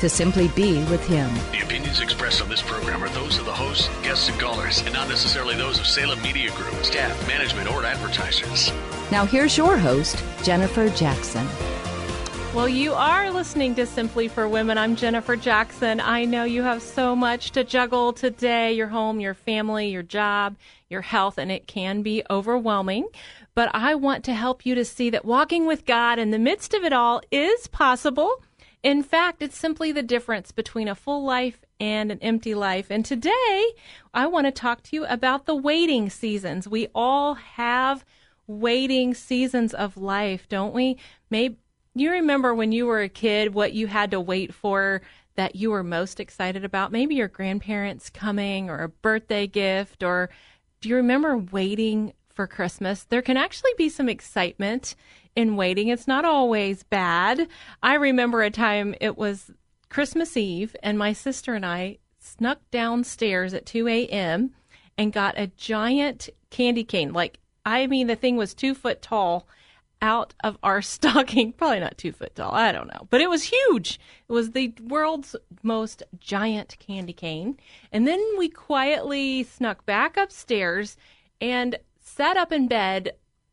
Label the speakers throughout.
Speaker 1: to simply be with Him.
Speaker 2: The opinions expressed on this program are those of the hosts, guests, and callers, and not necessarily those of Salem Media Group, staff, management, or advertisers.
Speaker 1: Now, here's your host, Jennifer Jackson.
Speaker 3: Well, you are listening to Simply for Women. I'm Jennifer Jackson. I know you have so much to juggle today your home, your family, your job, your health, and it can be overwhelming. But I want to help you to see that walking with God in the midst of it all is possible. In fact, it's simply the difference between a full life and an empty life. And today, I want to talk to you about the waiting seasons. We all have waiting seasons of life, don't we? Maybe you remember when you were a kid what you had to wait for that you were most excited about? Maybe your grandparents coming or a birthday gift or do you remember waiting for Christmas? There can actually be some excitement in waiting. It's not always bad. I remember a time it was Christmas Eve and my sister and I snuck downstairs at 2 a.m. and got a giant candy cane, like I mean, the thing was two foot tall out of our stocking. Probably not two foot tall. I don't know. But it was huge. It was the world's most giant candy cane. And then we quietly snuck back upstairs and sat up in bed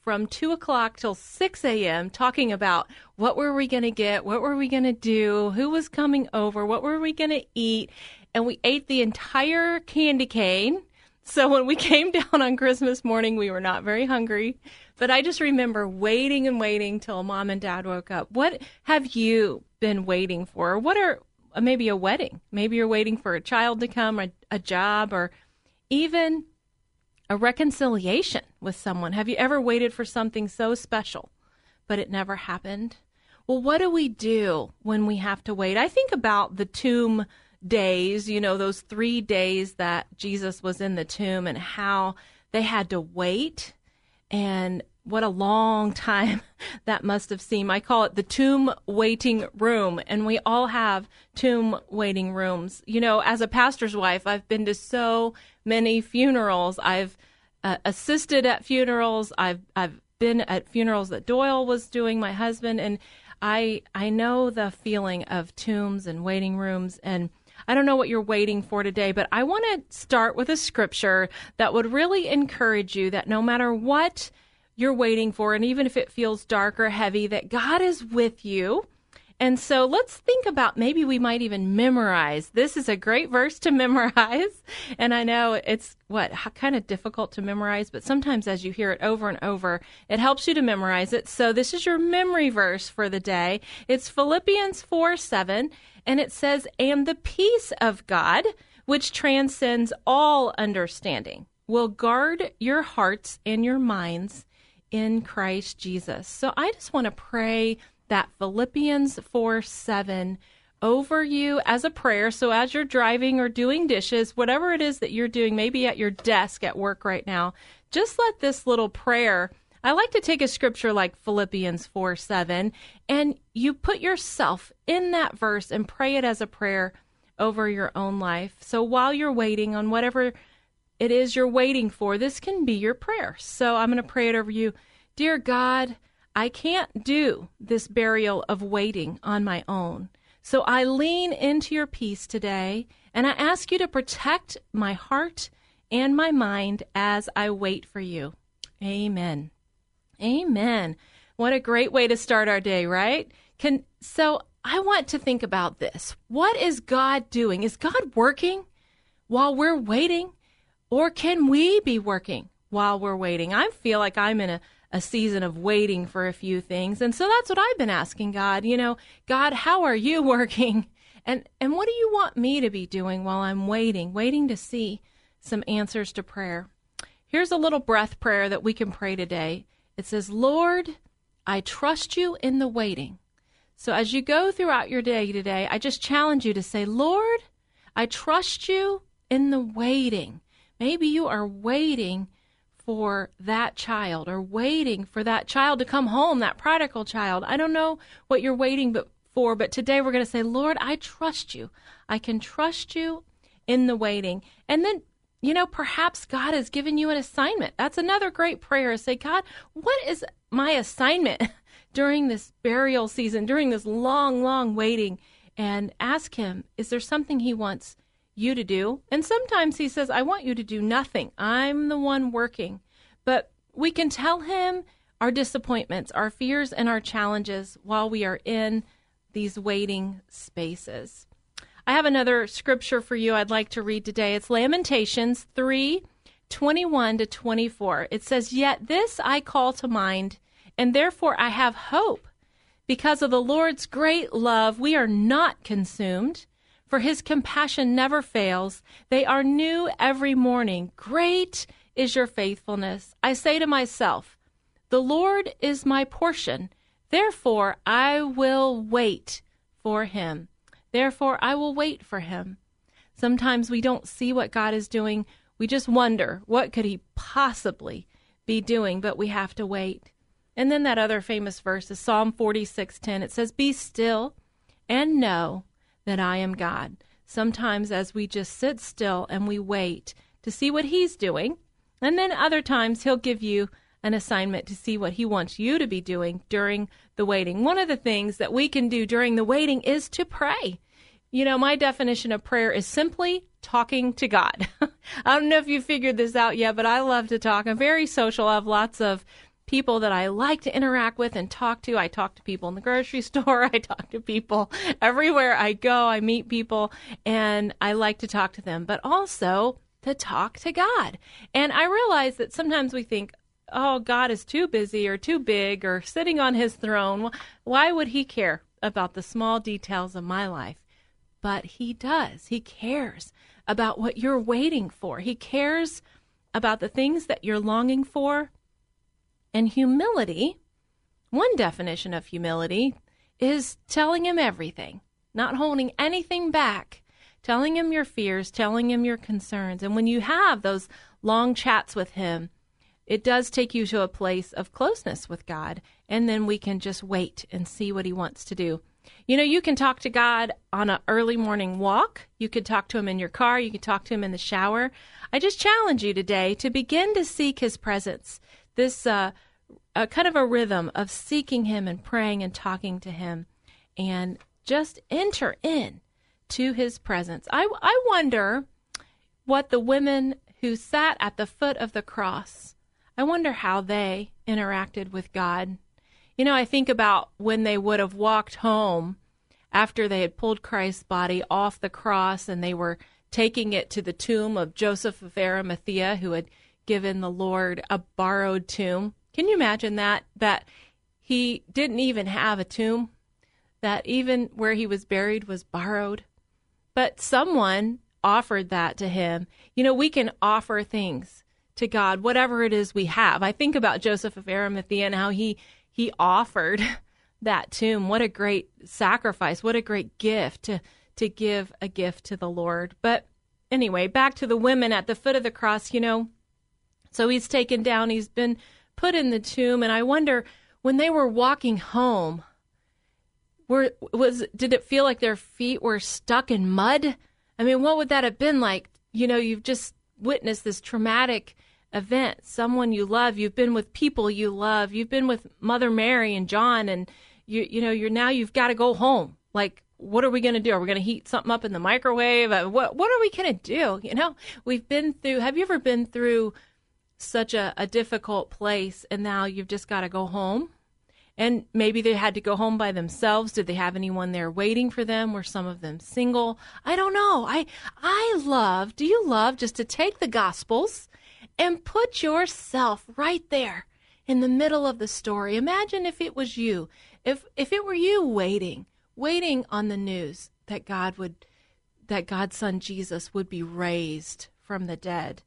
Speaker 3: from 2 o'clock till 6 a.m. talking about what were we going to get, what were we going to do, who was coming over, what were we going to eat. And we ate the entire candy cane so when we came down on Christmas morning, we were not very hungry. But I just remember waiting and waiting till mom and dad woke up. What have you been waiting for? What are maybe a wedding? Maybe you're waiting for a child to come, a, a job, or even a reconciliation with someone. Have you ever waited for something so special, but it never happened? Well, what do we do when we have to wait? I think about the tomb days, you know, those three days that Jesus was in the tomb and how they had to wait and what a long time that must have seemed. I call it the tomb waiting room, and we all have tomb waiting rooms. You know, as a pastor's wife, I've been to so many funerals. I've uh, assisted at funerals. I've I've been at funerals that Doyle was doing, my husband, and I I know the feeling of tombs and waiting rooms and I don't know what you're waiting for today, but I want to start with a scripture that would really encourage you that no matter what you're waiting for, and even if it feels dark or heavy, that God is with you. And so let's think about maybe we might even memorize. This is a great verse to memorize. And I know it's what kind of difficult to memorize, but sometimes as you hear it over and over, it helps you to memorize it. So this is your memory verse for the day. It's Philippians 4 7. And it says, and the peace of God, which transcends all understanding, will guard your hearts and your minds in Christ Jesus. So I just want to pray that Philippians 4 7 over you as a prayer. So as you're driving or doing dishes, whatever it is that you're doing, maybe at your desk at work right now, just let this little prayer I like to take a scripture like Philippians 4 7, and you put yourself in that verse and pray it as a prayer over your own life. So while you're waiting on whatever it is you're waiting for, this can be your prayer. So I'm going to pray it over you. Dear God, I can't do this burial of waiting on my own. So I lean into your peace today, and I ask you to protect my heart and my mind as I wait for you. Amen. Amen. What a great way to start our day, right? Can so I want to think about this. What is God doing? Is God working while we're waiting? Or can we be working while we're waiting? I feel like I'm in a, a season of waiting for a few things. And so that's what I've been asking God, you know, God, how are you working? And and what do you want me to be doing while I'm waiting, waiting to see some answers to prayer? Here's a little breath prayer that we can pray today. It says, "Lord, I trust you in the waiting." So as you go throughout your day today, I just challenge you to say, "Lord, I trust you in the waiting." Maybe you are waiting for that child or waiting for that child to come home, that prodigal child. I don't know what you're waiting for, but today we're going to say, Lord, I trust you. I can trust you in the waiting. And then, you know, perhaps God has given you an assignment. That's another great prayer. Say, God, what is my assignment during this burial season, during this long, long waiting? And ask Him, is there something He wants you to do. And sometimes he says, I want you to do nothing. I'm the one working. But we can tell him our disappointments, our fears, and our challenges while we are in these waiting spaces. I have another scripture for you I'd like to read today. It's Lamentations 3 21 to 24. It says, Yet this I call to mind, and therefore I have hope. Because of the Lord's great love, we are not consumed for his compassion never fails. They are new every morning. Great is your faithfulness. I say to myself, The Lord is my portion. Therefore, I will wait for him. Therefore, I will wait for him. Sometimes we don't see what God is doing. We just wonder, what could he possibly be doing? But we have to wait. And then that other famous verse is Psalm 46:10. It says, "Be still and know that I am God. Sometimes, as we just sit still and we wait to see what He's doing, and then other times He'll give you an assignment to see what He wants you to be doing during the waiting. One of the things that we can do during the waiting is to pray. You know, my definition of prayer is simply talking to God. I don't know if you figured this out yet, but I love to talk. I'm very social. I have lots of people that I like to interact with and talk to. I talk to people in the grocery store. I talk to people everywhere I go. I meet people and I like to talk to them, but also to talk to God. And I realize that sometimes we think, oh, God is too busy or too big or sitting on his throne. Why would he care about the small details of my life? But he does. He cares about what you're waiting for. He cares about the things that you're longing for and humility, one definition of humility, is telling him everything, not holding anything back, telling him your fears, telling him your concerns. And when you have those long chats with him, it does take you to a place of closeness with God. And then we can just wait and see what he wants to do. You know, you can talk to God on an early morning walk. You could talk to him in your car. You could talk to him in the shower. I just challenge you today to begin to seek his presence this uh, kind of a rhythm of seeking him and praying and talking to him and just enter in to his presence. I, I wonder what the women who sat at the foot of the cross, I wonder how they interacted with God. You know, I think about when they would have walked home after they had pulled Christ's body off the cross and they were taking it to the tomb of Joseph of Arimathea, who had given the Lord a borrowed tomb. Can you imagine that? That he didn't even have a tomb, that even where he was buried was borrowed. But someone offered that to him. You know, we can offer things to God, whatever it is we have. I think about Joseph of Arimathea and how he he offered that tomb. What a great sacrifice! What a great gift to to give a gift to the Lord. But anyway, back to the women at the foot of the cross. You know, so he's taken down, he's been put in the tomb, and I wonder when they were walking home, were was did it feel like their feet were stuck in mud? I mean, what would that have been like? You know, you've just witnessed this traumatic event, someone you love, you've been with people you love, you've been with Mother Mary and John, and you you know you're now you've got to go home. Like, what are we going to do? Are we going to heat something up in the microwave? Uh, what what are we going to do? You know, we've been through. Have you ever been through such a, a difficult place and now you've just got to go home. And maybe they had to go home by themselves. Did they have anyone there waiting for them? Were some of them single? I don't know. I i love do you love just to take the gospels and put yourself right there in the middle of the story. Imagine if it was you, if if it were you waiting, waiting on the news that God would that God's son Jesus would be raised from the dead.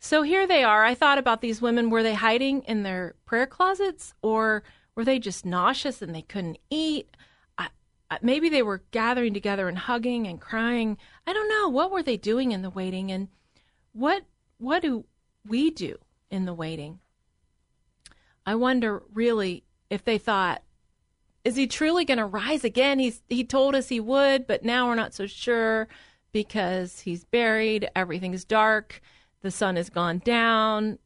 Speaker 3: So here they are. I thought about these women. Were they hiding in their prayer closets or were they just nauseous and they couldn't eat? I, maybe they were gathering together and hugging and crying. I don't know. What were they doing in the waiting and what what do we do in the waiting? I wonder really if they thought is he truly going to rise again? He's he told us he would, but now we're not so sure because he's buried, everything's dark, the sun has gone down.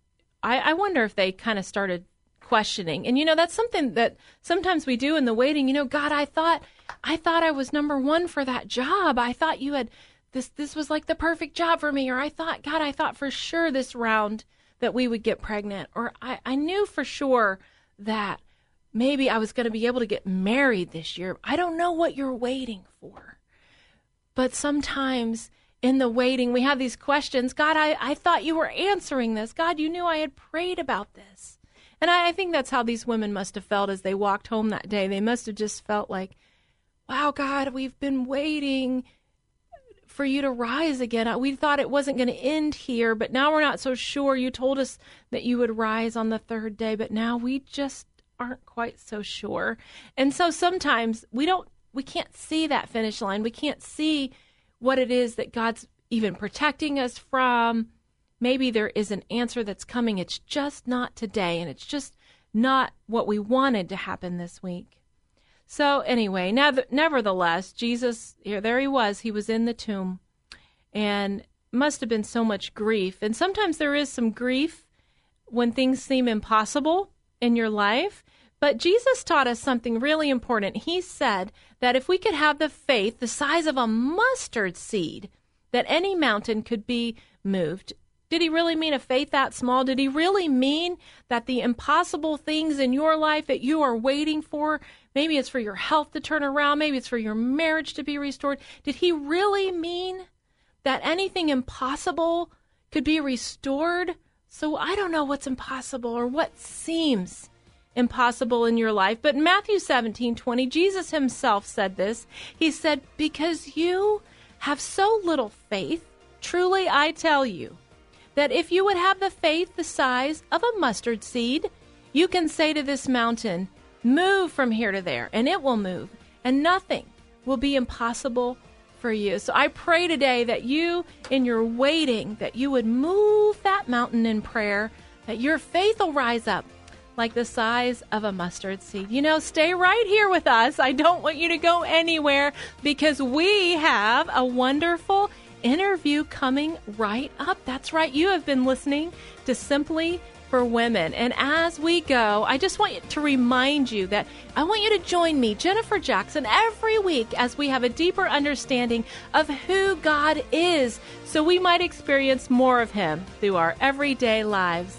Speaker 3: I, I wonder if they kind of started questioning. And you know, that's something that sometimes we do in the waiting. You know, God, I thought I thought I was number one for that job. I thought you had this this was like the perfect job for me, or I thought, God, I thought for sure this round that we would get pregnant, or I, I knew for sure that maybe I was going to be able to get married this year. I don't know what you're waiting for. But sometimes in the waiting, we have these questions God, I, I thought you were answering this. God, you knew I had prayed about this. And I, I think that's how these women must have felt as they walked home that day. They must have just felt like, wow, God, we've been waiting for you to rise again. We thought it wasn't going to end here, but now we're not so sure. You told us that you would rise on the third day, but now we just aren't quite so sure. And so sometimes we don't we can't see that finish line. We can't see what it is that God's even protecting us from. Maybe there is an answer that's coming. It's just not today and it's just not what we wanted to happen this week. So anyway, nevertheless, Jesus here there he was. He was in the tomb and must have been so much grief. And sometimes there is some grief when things seem impossible in your life. But Jesus taught us something really important. He said that if we could have the faith the size of a mustard seed, that any mountain could be moved. Did he really mean a faith that small? Did he really mean that the impossible things in your life that you are waiting for, maybe it's for your health to turn around, maybe it's for your marriage to be restored, did he really mean that anything impossible could be restored? So I don't know what's impossible or what seems impossible in your life. But Matthew 17 20, Jesus himself said this. He said, Because you have so little faith, truly I tell you, that if you would have the faith the size of a mustard seed, you can say to this mountain, Move from here to there, and it will move, and nothing will be impossible for you. So I pray today that you, in your waiting, that you would move that mountain in prayer, that your faith will rise up like the size of a mustard seed. You know, stay right here with us. I don't want you to go anywhere because we have a wonderful interview coming right up. That's right. You have been listening to Simply for women. And as we go, I just want to remind you that I want you to join me, Jennifer Jackson, every week as we have a deeper understanding of who God is so we might experience more of Him through our everyday lives.